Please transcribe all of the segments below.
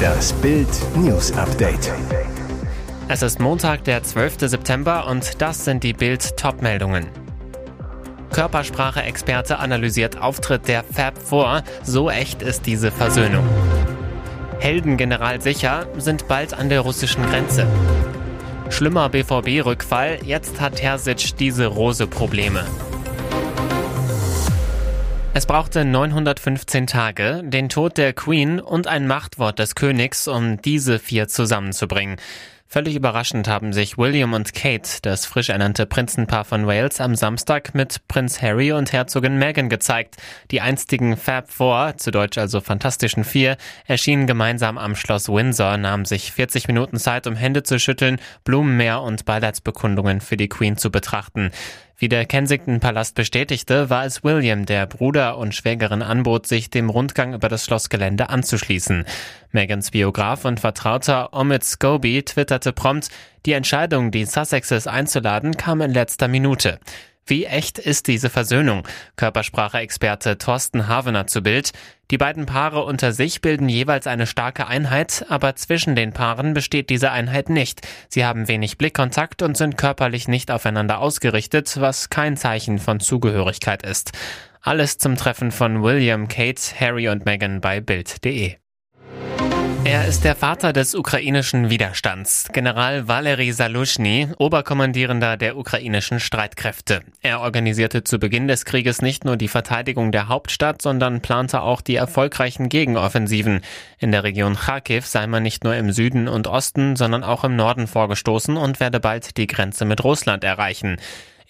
Das Bild News Update. Es ist Montag, der 12. September und das sind die Bild Topmeldungen. Körpersprache-Experte analysiert Auftritt der Fab vor. So echt ist diese Versöhnung. Heldengeneral sicher sind bald an der russischen Grenze. Schlimmer BVB-Rückfall, jetzt hat Terzic diese Rose-Probleme. Es brauchte 915 Tage, den Tod der Queen und ein Machtwort des Königs, um diese vier zusammenzubringen. Völlig überraschend haben sich William und Kate, das frisch ernannte Prinzenpaar von Wales, am Samstag mit Prinz Harry und Herzogin Meghan gezeigt. Die einstigen Fab Four, zu Deutsch also Fantastischen Vier, erschienen gemeinsam am Schloss Windsor, nahmen sich 40 Minuten Zeit, um Hände zu schütteln, Blumenmeer und Beileidsbekundungen für die Queen zu betrachten. Wie der Kensington-Palast bestätigte, war es William, der Bruder und Schwägerin anbot, sich dem Rundgang über das Schlossgelände anzuschließen. Megans Biograf und Vertrauter Omid Scobie twitterte prompt, die Entscheidung, die Sussexes einzuladen, kam in letzter Minute. Wie echt ist diese Versöhnung? Körpersprache-Experte Thorsten Havener zu Bild. Die beiden Paare unter sich bilden jeweils eine starke Einheit, aber zwischen den Paaren besteht diese Einheit nicht. Sie haben wenig Blickkontakt und sind körperlich nicht aufeinander ausgerichtet, was kein Zeichen von Zugehörigkeit ist. Alles zum Treffen von William, Kate, Harry und Meghan bei Bild.de. Er ist der Vater des ukrainischen Widerstands, General Valery Salushny, Oberkommandierender der ukrainischen Streitkräfte. Er organisierte zu Beginn des Krieges nicht nur die Verteidigung der Hauptstadt, sondern plante auch die erfolgreichen Gegenoffensiven. In der Region Kharkiv sei man nicht nur im Süden und Osten, sondern auch im Norden vorgestoßen und werde bald die Grenze mit Russland erreichen.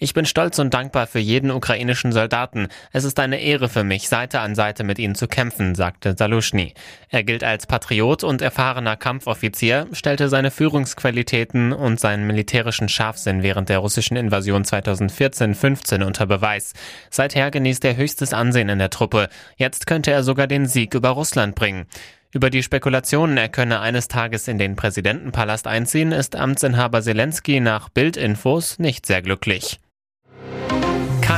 Ich bin stolz und dankbar für jeden ukrainischen Soldaten. Es ist eine Ehre für mich, Seite an Seite mit ihnen zu kämpfen, sagte Salushny. Er gilt als Patriot und erfahrener Kampfoffizier, stellte seine Führungsqualitäten und seinen militärischen Scharfsinn während der russischen Invasion 2014-15 unter Beweis. Seither genießt er höchstes Ansehen in der Truppe. Jetzt könnte er sogar den Sieg über Russland bringen. Über die Spekulationen, er könne eines Tages in den Präsidentenpalast einziehen, ist Amtsinhaber Zelensky nach Bildinfos nicht sehr glücklich.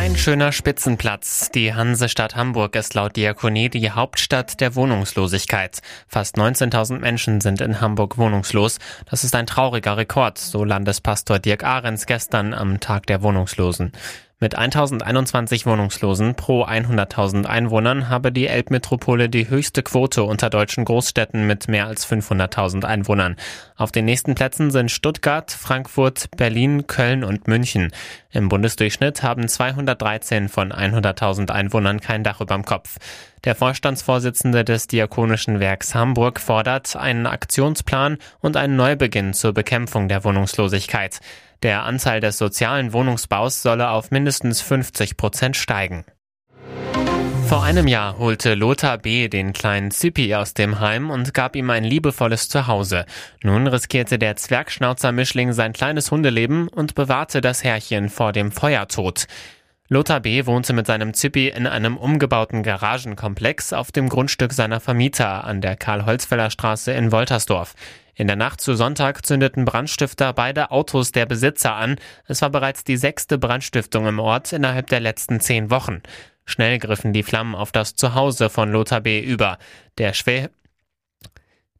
Kein schöner Spitzenplatz. Die Hansestadt Hamburg ist laut Diakonie die Hauptstadt der Wohnungslosigkeit. Fast 19.000 Menschen sind in Hamburg wohnungslos. Das ist ein trauriger Rekord, so Landespastor Dirk Ahrens gestern am Tag der Wohnungslosen. Mit 1021 Wohnungslosen pro 100.000 Einwohnern habe die Elbmetropole die höchste Quote unter deutschen Großstädten mit mehr als 500.000 Einwohnern. Auf den nächsten Plätzen sind Stuttgart, Frankfurt, Berlin, Köln und München. Im Bundesdurchschnitt haben 213 von 100.000 Einwohnern kein Dach überm Kopf. Der Vorstandsvorsitzende des Diakonischen Werks Hamburg fordert einen Aktionsplan und einen Neubeginn zur Bekämpfung der Wohnungslosigkeit. Der Anteil des sozialen Wohnungsbaus solle auf mindestens 50 Prozent steigen. Vor einem Jahr holte Lothar B. den kleinen Zippy aus dem Heim und gab ihm ein liebevolles Zuhause. Nun riskierte der Zwergschnauzer-Mischling sein kleines Hundeleben und bewahrte das Herrchen vor dem Feuertod. Lothar B. wohnte mit seinem Zippy in einem umgebauten Garagenkomplex auf dem Grundstück seiner Vermieter an der Karl-Holzfäller Straße in Woltersdorf. In der Nacht zu Sonntag zündeten Brandstifter beide Autos der Besitzer an. Es war bereits die sechste Brandstiftung im Ort innerhalb der letzten zehn Wochen. Schnell griffen die Flammen auf das Zuhause von Lothar B. über. Der schwer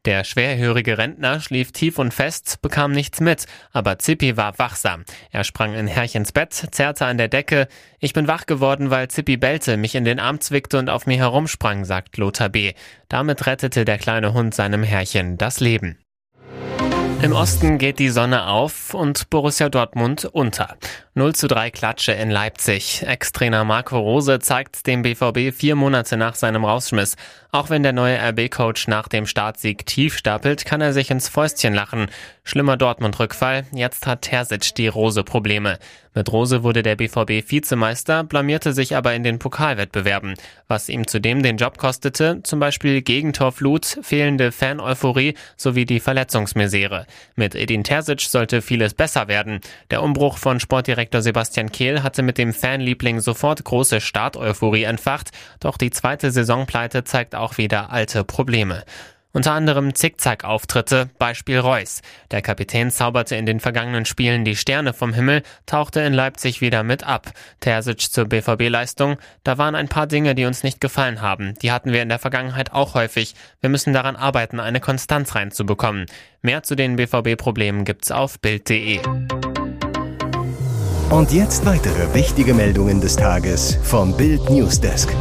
der schwerhörige Rentner schlief tief und fest, bekam nichts mit, aber Zippi war wachsam. Er sprang in Herrchens Bett, zerrte an der Decke. Ich bin wach geworden, weil Zippi bellte, mich in den Arm zwickte und auf mir herumsprang, sagt Lothar B. Damit rettete der kleine Hund seinem Herrchen das Leben. Im Osten geht die Sonne auf und Borussia Dortmund unter. 0 zu 3 Klatsche in Leipzig. Ex-Trainer Marco Rose zeigt dem BVB vier Monate nach seinem Rausschmiss. Auch wenn der neue RB-Coach nach dem Startsieg tief stapelt, kann er sich ins Fäustchen lachen. Schlimmer Dortmund-Rückfall. Jetzt hat Terzic die Rose-Probleme. Mit Rose wurde der BVB Vizemeister, blamierte sich aber in den Pokalwettbewerben. Was ihm zudem den Job kostete, zum Beispiel Gegentorflut, fehlende Fan-Euphorie sowie die Verletzungsmisere. Mit Edin Terzic sollte vieles besser werden. Der Umbruch von Sportdirektor Sebastian Kehl hatte mit dem Fanliebling sofort große Start-Euphorie entfacht, doch die zweite Saisonpleite zeigt auch wieder alte Probleme. Unter anderem Zickzack-Auftritte, Beispiel Reus. Der Kapitän zauberte in den vergangenen Spielen die Sterne vom Himmel, tauchte in Leipzig wieder mit ab. Terzic zur BVB-Leistung. Da waren ein paar Dinge, die uns nicht gefallen haben. Die hatten wir in der Vergangenheit auch häufig. Wir müssen daran arbeiten, eine Konstanz reinzubekommen. Mehr zu den BVB-Problemen gibt's auf Bild.de. Und jetzt weitere wichtige Meldungen des Tages vom Bild Newsdesk.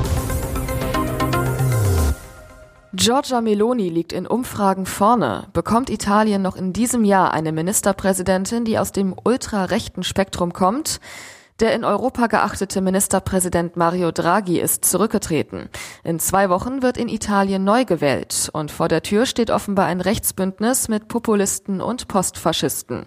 Giorgia Meloni liegt in Umfragen vorne. Bekommt Italien noch in diesem Jahr eine Ministerpräsidentin, die aus dem ultrarechten Spektrum kommt? Der in Europa geachtete Ministerpräsident Mario Draghi ist zurückgetreten. In zwei Wochen wird in Italien neu gewählt und vor der Tür steht offenbar ein Rechtsbündnis mit Populisten und Postfaschisten.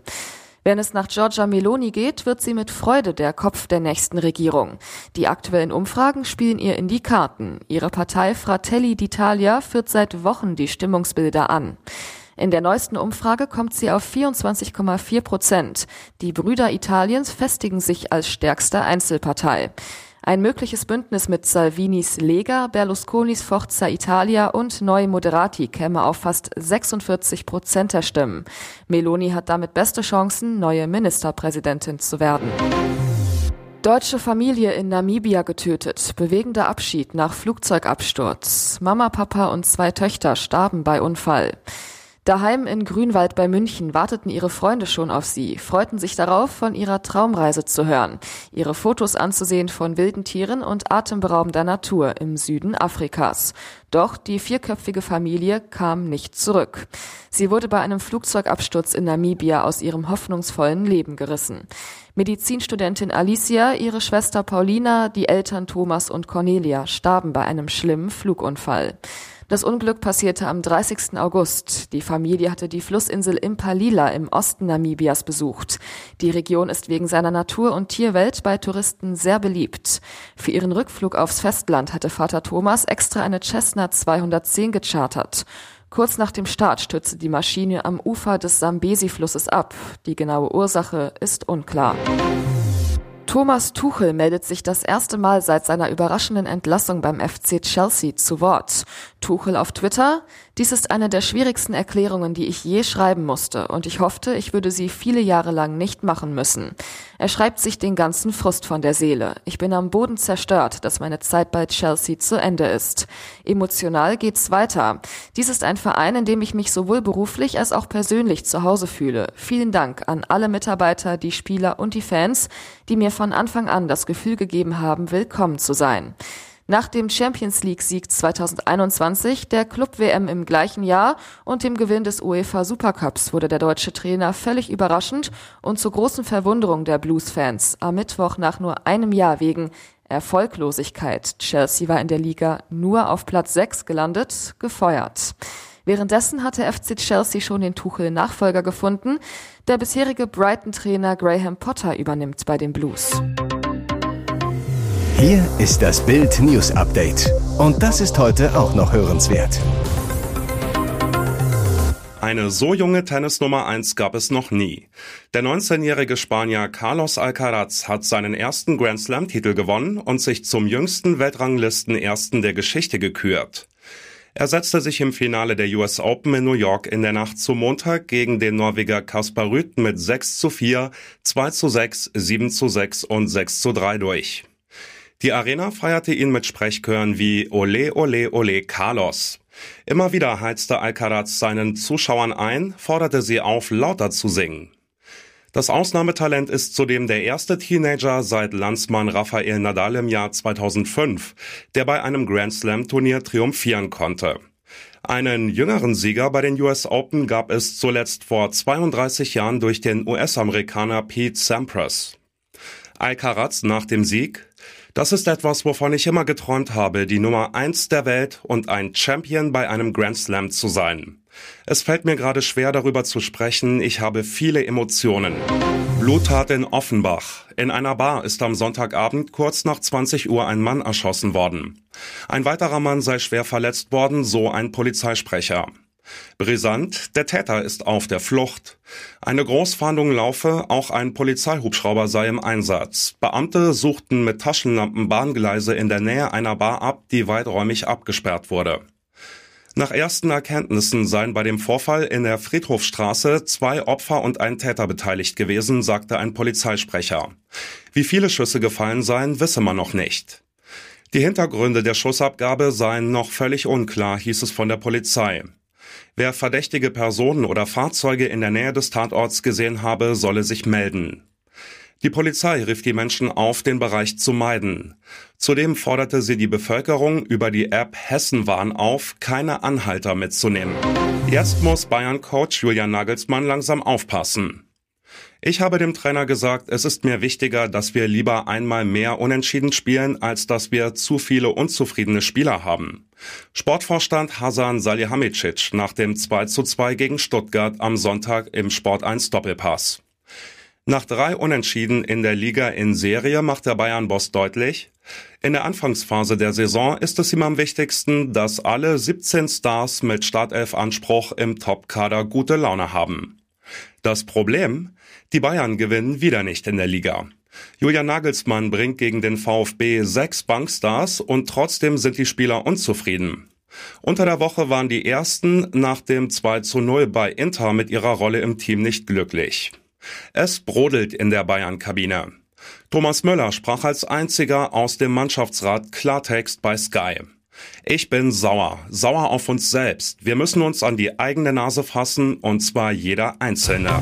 Wenn es nach Giorgia Meloni geht, wird sie mit Freude der Kopf der nächsten Regierung. Die aktuellen Umfragen spielen ihr in die Karten. Ihre Partei Fratelli d'Italia führt seit Wochen die Stimmungsbilder an. In der neuesten Umfrage kommt sie auf 24,4 Prozent. Die Brüder Italiens festigen sich als stärkste Einzelpartei. Ein mögliches Bündnis mit Salvinis Lega, Berlusconis Forza Italia und Neue Moderati käme auf fast 46 Prozent der Stimmen. Meloni hat damit beste Chancen, neue Ministerpräsidentin zu werden. Deutsche Familie in Namibia getötet. Bewegender Abschied nach Flugzeugabsturz. Mama, Papa und zwei Töchter starben bei Unfall. Daheim in Grünwald bei München warteten ihre Freunde schon auf sie, freuten sich darauf, von ihrer Traumreise zu hören, ihre Fotos anzusehen von wilden Tieren und atemberaubender Natur im Süden Afrikas. Doch die vierköpfige Familie kam nicht zurück. Sie wurde bei einem Flugzeugabsturz in Namibia aus ihrem hoffnungsvollen Leben gerissen. Medizinstudentin Alicia, ihre Schwester Paulina, die Eltern Thomas und Cornelia starben bei einem schlimmen Flugunfall. Das Unglück passierte am 30. August. Die Familie hatte die Flussinsel Impalila im Osten Namibias besucht. Die Region ist wegen seiner Natur- und Tierwelt bei Touristen sehr beliebt. Für ihren Rückflug aufs Festland hatte Vater Thomas extra eine Cessna 210 gechartert. Kurz nach dem Start stürzte die Maschine am Ufer des Sambesi-Flusses ab. Die genaue Ursache ist unklar. Thomas Tuchel meldet sich das erste Mal seit seiner überraschenden Entlassung beim FC Chelsea zu Wort. Tuchel auf Twitter, dies ist eine der schwierigsten Erklärungen, die ich je schreiben musste, und ich hoffte, ich würde sie viele Jahre lang nicht machen müssen. Er schreibt sich den ganzen Frust von der Seele. Ich bin am Boden zerstört, dass meine Zeit bei Chelsea zu Ende ist. Emotional geht's weiter. Dies ist ein Verein, in dem ich mich sowohl beruflich als auch persönlich zu Hause fühle. Vielen Dank an alle Mitarbeiter, die Spieler und die Fans, die mir von Anfang an das Gefühl gegeben haben, willkommen zu sein. Nach dem Champions League-Sieg 2021, der Club-WM im gleichen Jahr und dem Gewinn des UEFA Supercups wurde der deutsche Trainer völlig überraschend und zur großen Verwunderung der Blues-Fans am Mittwoch nach nur einem Jahr wegen Erfolglosigkeit, Chelsea war in der Liga nur auf Platz 6 gelandet, gefeuert. Währenddessen hatte FC Chelsea schon den Tuchel-Nachfolger gefunden. Der bisherige Brighton-Trainer Graham Potter übernimmt bei den Blues. Hier ist das Bild News Update. Und das ist heute auch noch hörenswert. Eine so junge Tennis Nummer 1 gab es noch nie. Der 19-jährige Spanier Carlos Alcaraz hat seinen ersten Grand Slam Titel gewonnen und sich zum jüngsten Weltranglisten ersten der Geschichte gekürt. Er setzte sich im Finale der US Open in New York in der Nacht zum Montag gegen den Norweger Kaspar Rüth mit 6 zu 4, 2 zu 6, 7 zu 6 und 6 zu 3 durch. Die Arena feierte ihn mit Sprechchören wie Ole, Ole, Ole, Carlos. Immer wieder heizte Alcaraz seinen Zuschauern ein, forderte sie auf, lauter zu singen. Das Ausnahmetalent ist zudem der erste Teenager seit Landsmann Rafael Nadal im Jahr 2005, der bei einem Grand Slam Turnier triumphieren konnte. Einen jüngeren Sieger bei den US Open gab es zuletzt vor 32 Jahren durch den US-Amerikaner Pete Sampras. Alcaraz nach dem Sieg das ist etwas, wovon ich immer geträumt habe, die Nummer eins der Welt und ein Champion bei einem Grand Slam zu sein. Es fällt mir gerade schwer darüber zu sprechen, ich habe viele Emotionen. Bluttat in Offenbach. In einer Bar ist am Sonntagabend kurz nach 20 Uhr ein Mann erschossen worden. Ein weiterer Mann sei schwer verletzt worden, so ein Polizeisprecher. Brisant, der Täter ist auf der Flucht. Eine Großfahndung laufe, auch ein Polizeihubschrauber sei im Einsatz. Beamte suchten mit Taschenlampen Bahngleise in der Nähe einer Bar ab, die weiträumig abgesperrt wurde. Nach ersten Erkenntnissen seien bei dem Vorfall in der Friedhofstraße zwei Opfer und ein Täter beteiligt gewesen, sagte ein Polizeisprecher. Wie viele Schüsse gefallen seien, wisse man noch nicht. Die Hintergründe der Schussabgabe seien noch völlig unklar, hieß es von der Polizei. Wer verdächtige Personen oder Fahrzeuge in der Nähe des Tatorts gesehen habe, solle sich melden. Die Polizei rief die Menschen auf, den Bereich zu meiden. Zudem forderte sie die Bevölkerung über die App Hessenwarn auf, keine Anhalter mitzunehmen. Jetzt muss Bayern-Coach Julian Nagelsmann langsam aufpassen. Ich habe dem Trainer gesagt, es ist mir wichtiger, dass wir lieber einmal mehr unentschieden spielen, als dass wir zu viele unzufriedene Spieler haben. Sportvorstand Hasan Salihamidzic nach dem 2 zu 2 gegen Stuttgart am Sonntag im Sport 1 Doppelpass. Nach drei Unentschieden in der Liga in Serie macht der Bayern-Boss deutlich, in der Anfangsphase der Saison ist es ihm am wichtigsten, dass alle 17 Stars mit Startelf-Anspruch im Top-Kader gute Laune haben. Das Problem? Die Bayern gewinnen wieder nicht in der Liga. Julian Nagelsmann bringt gegen den VfB sechs Bankstars und trotzdem sind die Spieler unzufrieden. Unter der Woche waren die ersten nach dem 2 zu 0 bei Inter mit ihrer Rolle im Team nicht glücklich. Es brodelt in der Bayern-Kabine. Thomas Möller sprach als einziger aus dem Mannschaftsrat Klartext bei Sky. Ich bin sauer, sauer auf uns selbst. Wir müssen uns an die eigene Nase fassen, und zwar jeder Einzelne.